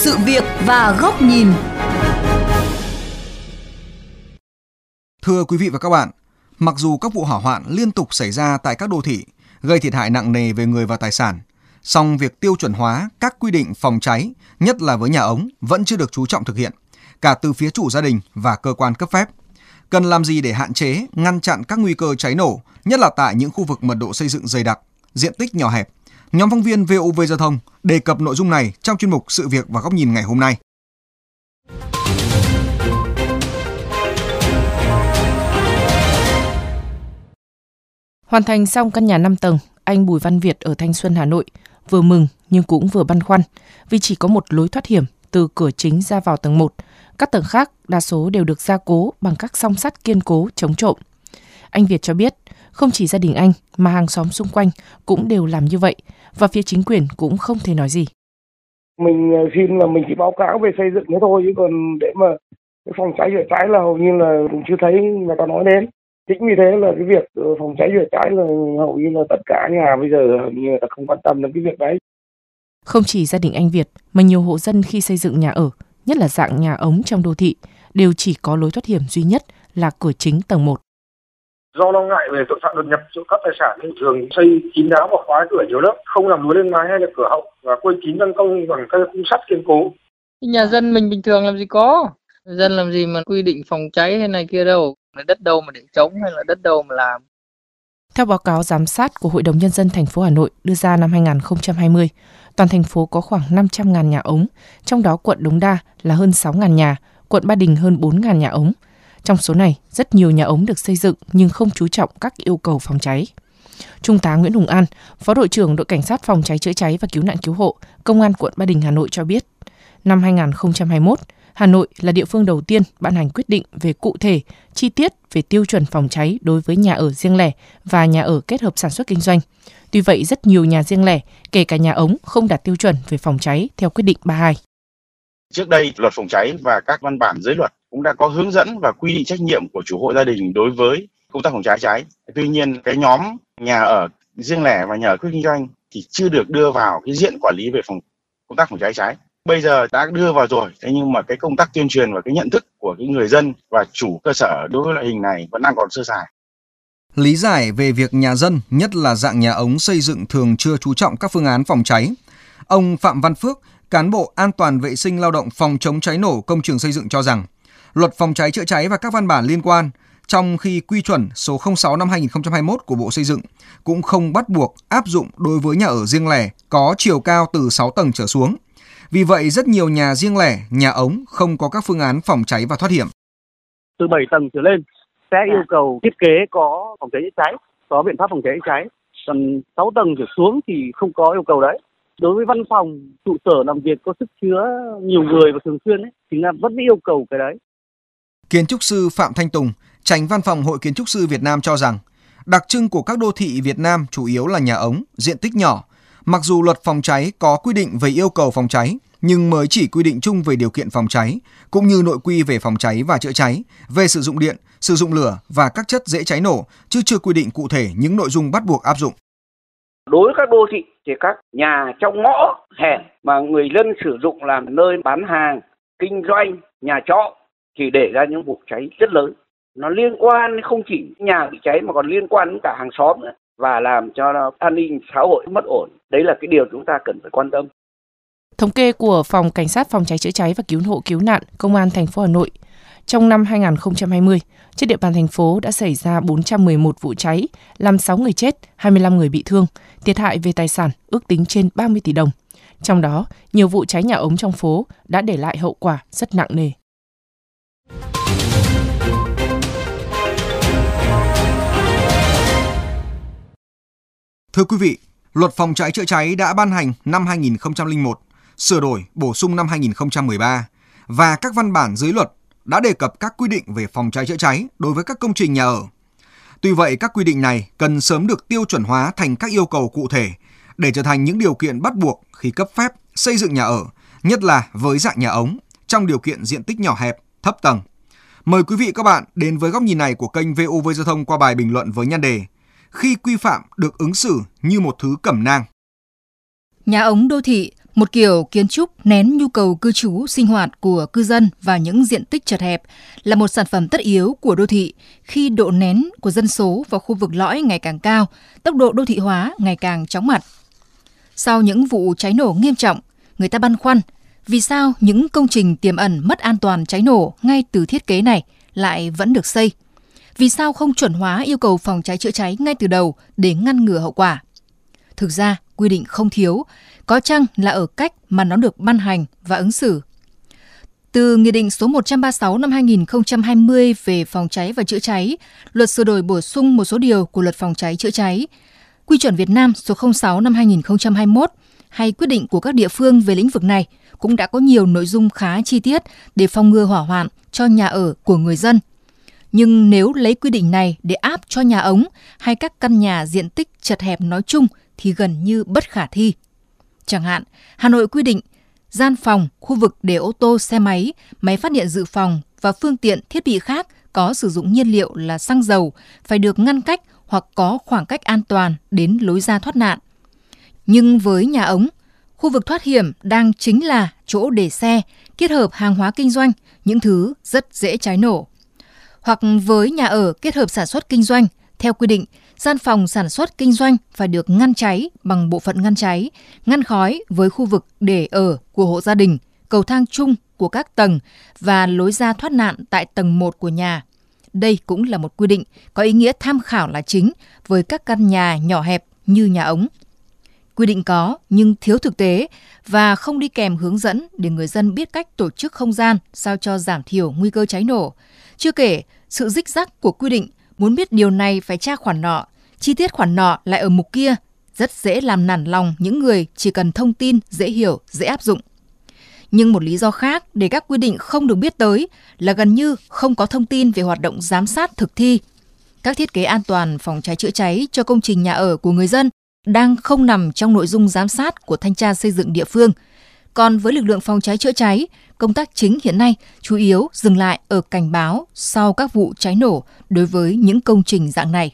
sự việc và góc nhìn. Thưa quý vị và các bạn, mặc dù các vụ hỏa hoạn liên tục xảy ra tại các đô thị, gây thiệt hại nặng nề về người và tài sản, song việc tiêu chuẩn hóa các quy định phòng cháy, nhất là với nhà ống, vẫn chưa được chú trọng thực hiện, cả từ phía chủ gia đình và cơ quan cấp phép. Cần làm gì để hạn chế, ngăn chặn các nguy cơ cháy nổ, nhất là tại những khu vực mật độ xây dựng dày đặc, diện tích nhỏ hẹp, Nhóm phóng viên VOV Giao thông đề cập nội dung này trong chuyên mục Sự việc và góc nhìn ngày hôm nay. Hoàn thành xong căn nhà 5 tầng, anh Bùi Văn Việt ở Thanh Xuân, Hà Nội vừa mừng nhưng cũng vừa băn khoăn vì chỉ có một lối thoát hiểm từ cửa chính ra vào tầng 1. Các tầng khác đa số đều được gia cố bằng các song sắt kiên cố chống trộm. Anh Việt cho biết, không chỉ gia đình anh mà hàng xóm xung quanh cũng đều làm như vậy và phía chính quyền cũng không thể nói gì. Mình ờ, xin là mình chỉ báo cáo về xây dựng thế thôi chứ còn để mà cái phòng cháy chữa cháy là hầu như là cũng chưa thấy người ta nói đến. Chính vì thế là cái việc ờ, phòng cháy chữa cháy là hầu như là tất cả nhà bây giờ như là không quan tâm đến cái việc đấy. Không chỉ gia đình anh Việt mà nhiều hộ dân khi xây dựng nhà ở, nhất là dạng nhà ống trong đô thị, đều chỉ có lối thoát hiểm duy nhất là cửa chính tầng 1 do lo ngại về tội phạm đột nhập trộm cắp tài sản nên thường xây kín đáo và khóa cửa nhiều lớp không làm lúa lên mái hay là cửa hậu và quây kín ban công bằng các khung sắt kiên cố. Nhà dân mình bình thường làm gì có? Dân làm gì mà quy định phòng cháy hay này kia đâu? Đất đâu mà để chống hay là đất đâu mà làm? Theo báo cáo giám sát của Hội đồng Nhân dân thành phố Hà Nội đưa ra năm 2020, toàn thành phố có khoảng 500.000 nhà ống, trong đó quận Đống Đa là hơn 6.000 nhà, quận Ba Đình hơn 4.000 nhà ống, trong số này, rất nhiều nhà ống được xây dựng nhưng không chú trọng các yêu cầu phòng cháy. Trung tá Nguyễn Hùng An, Phó đội trưởng đội cảnh sát phòng cháy chữa cháy và cứu nạn cứu hộ, Công an quận Ba Đình Hà Nội cho biết, năm 2021, Hà Nội là địa phương đầu tiên ban hành quyết định về cụ thể, chi tiết về tiêu chuẩn phòng cháy đối với nhà ở riêng lẻ và nhà ở kết hợp sản xuất kinh doanh. Tuy vậy, rất nhiều nhà riêng lẻ, kể cả nhà ống không đạt tiêu chuẩn về phòng cháy theo quyết định 32. Trước đây, luật phòng cháy và các văn bản dưới luật cũng đã có hướng dẫn và quy định trách nhiệm của chủ hộ gia đình đối với công tác phòng cháy cháy. Tuy nhiên cái nhóm nhà ở riêng lẻ và nhà ở kinh doanh thì chưa được đưa vào cái diện quản lý về phòng công tác phòng cháy cháy. Bây giờ đã đưa vào rồi, thế nhưng mà cái công tác tuyên truyền và cái nhận thức của cái người dân và chủ cơ sở đối với loại hình này vẫn đang còn sơ sài. Lý giải về việc nhà dân, nhất là dạng nhà ống xây dựng thường chưa chú trọng các phương án phòng cháy. Ông Phạm Văn Phước, cán bộ an toàn vệ sinh lao động phòng chống cháy nổ công trường xây dựng cho rằng luật phòng cháy chữa cháy và các văn bản liên quan, trong khi quy chuẩn số 06 năm 2021 của Bộ Xây dựng cũng không bắt buộc áp dụng đối với nhà ở riêng lẻ có chiều cao từ 6 tầng trở xuống. Vì vậy, rất nhiều nhà riêng lẻ, nhà ống không có các phương án phòng cháy và thoát hiểm. Từ 7 tầng trở lên sẽ yêu cầu thiết kế có phòng cháy chữa cháy, có biện pháp phòng cháy chữa cháy. Còn 6 tầng trở xuống thì không có yêu cầu đấy đối với văn phòng trụ sở làm việc có sức chứa nhiều người và thường xuyên ấy, thì là vẫn yêu cầu cái đấy Kiến trúc sư Phạm Thanh Tùng, tránh văn phòng Hội Kiến trúc sư Việt Nam cho rằng, đặc trưng của các đô thị Việt Nam chủ yếu là nhà ống, diện tích nhỏ. Mặc dù luật phòng cháy có quy định về yêu cầu phòng cháy, nhưng mới chỉ quy định chung về điều kiện phòng cháy, cũng như nội quy về phòng cháy và chữa cháy, về sử dụng điện, sử dụng lửa và các chất dễ cháy nổ, chứ chưa quy định cụ thể những nội dung bắt buộc áp dụng. Đối với các đô thị thì các nhà trong ngõ hẻm mà người dân sử dụng làm nơi bán hàng, kinh doanh, nhà trọ thì để ra những vụ cháy rất lớn nó liên quan không chỉ nhà bị cháy mà còn liên quan đến cả hàng xóm nữa và làm cho an ninh xã hội mất ổn đấy là cái điều chúng ta cần phải quan tâm Thống kê của Phòng Cảnh sát Phòng cháy chữa cháy và Cứu hộ Cứu nạn Công an thành phố Hà Nội, trong năm 2020, trên địa bàn thành phố đã xảy ra 411 vụ cháy, làm 6 người chết, 25 người bị thương, thiệt hại về tài sản ước tính trên 30 tỷ đồng. Trong đó, nhiều vụ cháy nhà ống trong phố đã để lại hậu quả rất nặng nề. Thưa quý vị, Luật phòng cháy chữa cháy đã ban hành năm 2001, sửa đổi, bổ sung năm 2013 và các văn bản dưới luật đã đề cập các quy định về phòng cháy chữa cháy đối với các công trình nhà ở. Tuy vậy, các quy định này cần sớm được tiêu chuẩn hóa thành các yêu cầu cụ thể để trở thành những điều kiện bắt buộc khi cấp phép xây dựng nhà ở, nhất là với dạng nhà ống trong điều kiện diện tích nhỏ hẹp, thấp tầng. Mời quý vị các bạn đến với góc nhìn này của kênh VOV Giao thông qua bài bình luận với nhan đề Khi quy phạm được ứng xử như một thứ cẩm nang. Nhà ống đô thị Một kiểu kiến trúc nén nhu cầu cư trú sinh hoạt của cư dân vào những diện tích chật hẹp là một sản phẩm tất yếu của đô thị khi độ nén của dân số vào khu vực lõi ngày càng cao, tốc độ đô thị hóa ngày càng chóng mặt. Sau những vụ cháy nổ nghiêm trọng, người ta băn khoăn vì sao những công trình tiềm ẩn mất an toàn cháy nổ ngay từ thiết kế này lại vẫn được xây? Vì sao không chuẩn hóa yêu cầu phòng cháy chữa cháy ngay từ đầu để ngăn ngừa hậu quả? Thực ra, quy định không thiếu, có chăng là ở cách mà nó được ban hành và ứng xử. Từ Nghị định số 136 năm 2020 về phòng cháy và chữa cháy, luật sửa đổi bổ sung một số điều của luật phòng cháy chữa cháy, Quy chuẩn Việt Nam số 06 năm 2021 hay quyết định của các địa phương về lĩnh vực này cũng đã có nhiều nội dung khá chi tiết để phòng ngừa hỏa hoạn cho nhà ở của người dân. Nhưng nếu lấy quy định này để áp cho nhà ống hay các căn nhà diện tích chật hẹp nói chung thì gần như bất khả thi. Chẳng hạn, Hà Nội quy định gian phòng, khu vực để ô tô, xe máy, máy phát điện dự phòng và phương tiện thiết bị khác có sử dụng nhiên liệu là xăng dầu phải được ngăn cách hoặc có khoảng cách an toàn đến lối ra thoát nạn. Nhưng với nhà ống, khu vực thoát hiểm đang chính là chỗ để xe, kết hợp hàng hóa kinh doanh, những thứ rất dễ cháy nổ. Hoặc với nhà ở kết hợp sản xuất kinh doanh, theo quy định, gian phòng sản xuất kinh doanh phải được ngăn cháy bằng bộ phận ngăn cháy, ngăn khói với khu vực để ở của hộ gia đình, cầu thang chung của các tầng và lối ra thoát nạn tại tầng 1 của nhà. Đây cũng là một quy định có ý nghĩa tham khảo là chính với các căn nhà nhỏ hẹp như nhà ống. Quy định có nhưng thiếu thực tế và không đi kèm hướng dẫn để người dân biết cách tổ chức không gian sao cho giảm thiểu nguy cơ cháy nổ. Chưa kể, sự rích rắc của quy định muốn biết điều này phải tra khoản nọ, chi tiết khoản nọ lại ở mục kia, rất dễ làm nản lòng những người chỉ cần thông tin dễ hiểu, dễ áp dụng. Nhưng một lý do khác để các quy định không được biết tới là gần như không có thông tin về hoạt động giám sát thực thi. Các thiết kế an toàn phòng cháy chữa cháy cho công trình nhà ở của người dân đang không nằm trong nội dung giám sát của thanh tra xây dựng địa phương. Còn với lực lượng phòng cháy chữa cháy, công tác chính hiện nay chủ yếu dừng lại ở cảnh báo sau các vụ cháy nổ đối với những công trình dạng này.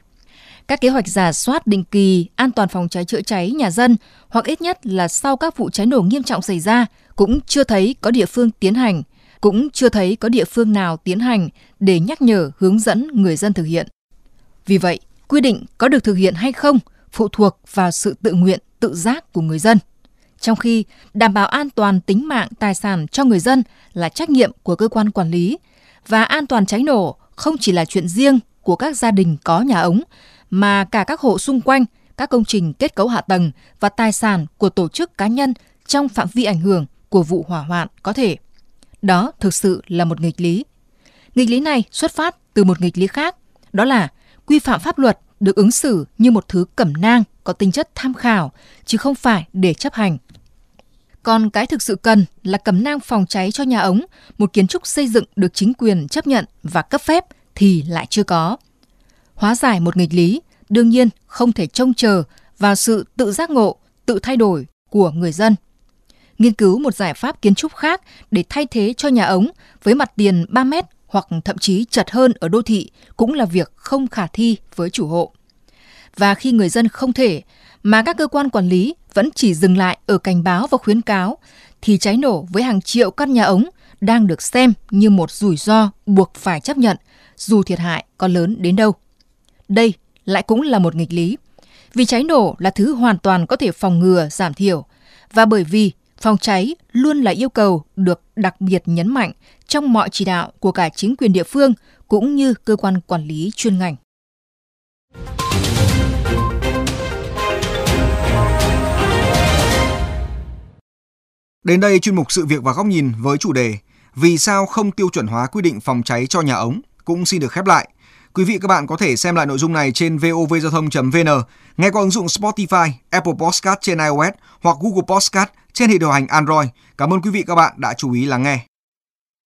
Các kế hoạch giả soát định kỳ an toàn phòng cháy chữa cháy nhà dân hoặc ít nhất là sau các vụ cháy nổ nghiêm trọng xảy ra cũng chưa thấy có địa phương tiến hành, cũng chưa thấy có địa phương nào tiến hành để nhắc nhở hướng dẫn người dân thực hiện. Vì vậy, quy định có được thực hiện hay không phụ thuộc vào sự tự nguyện, tự giác của người dân. Trong khi đảm bảo an toàn tính mạng tài sản cho người dân là trách nhiệm của cơ quan quản lý và an toàn cháy nổ không chỉ là chuyện riêng của các gia đình có nhà ống mà cả các hộ xung quanh, các công trình kết cấu hạ tầng và tài sản của tổ chức cá nhân trong phạm vi ảnh hưởng của vụ hỏa hoạn có thể. Đó thực sự là một nghịch lý. Nghịch lý này xuất phát từ một nghịch lý khác, đó là quy phạm pháp luật được ứng xử như một thứ cẩm nang có tính chất tham khảo, chứ không phải để chấp hành. Còn cái thực sự cần là cẩm nang phòng cháy cho nhà ống, một kiến trúc xây dựng được chính quyền chấp nhận và cấp phép thì lại chưa có. Hóa giải một nghịch lý, đương nhiên không thể trông chờ vào sự tự giác ngộ, tự thay đổi của người dân. Nghiên cứu một giải pháp kiến trúc khác để thay thế cho nhà ống với mặt tiền 3 mét hoặc thậm chí chật hơn ở đô thị cũng là việc không khả thi với chủ hộ. Và khi người dân không thể, mà các cơ quan quản lý vẫn chỉ dừng lại ở cảnh báo và khuyến cáo, thì cháy nổ với hàng triệu căn nhà ống đang được xem như một rủi ro buộc phải chấp nhận, dù thiệt hại có lớn đến đâu. Đây lại cũng là một nghịch lý. Vì cháy nổ là thứ hoàn toàn có thể phòng ngừa, giảm thiểu. Và bởi vì phòng cháy luôn là yêu cầu được đặc biệt nhấn mạnh trong mọi chỉ đạo của cả chính quyền địa phương cũng như cơ quan quản lý chuyên ngành. Đến đây chuyên mục sự việc và góc nhìn với chủ đề Vì sao không tiêu chuẩn hóa quy định phòng cháy cho nhà ống cũng xin được khép lại. Quý vị các bạn có thể xem lại nội dung này trên vovgiao thông.vn, nghe qua ứng dụng Spotify, Apple Podcast trên iOS hoặc Google Podcast trên hệ điều hành Android. Cảm ơn quý vị các bạn đã chú ý lắng nghe.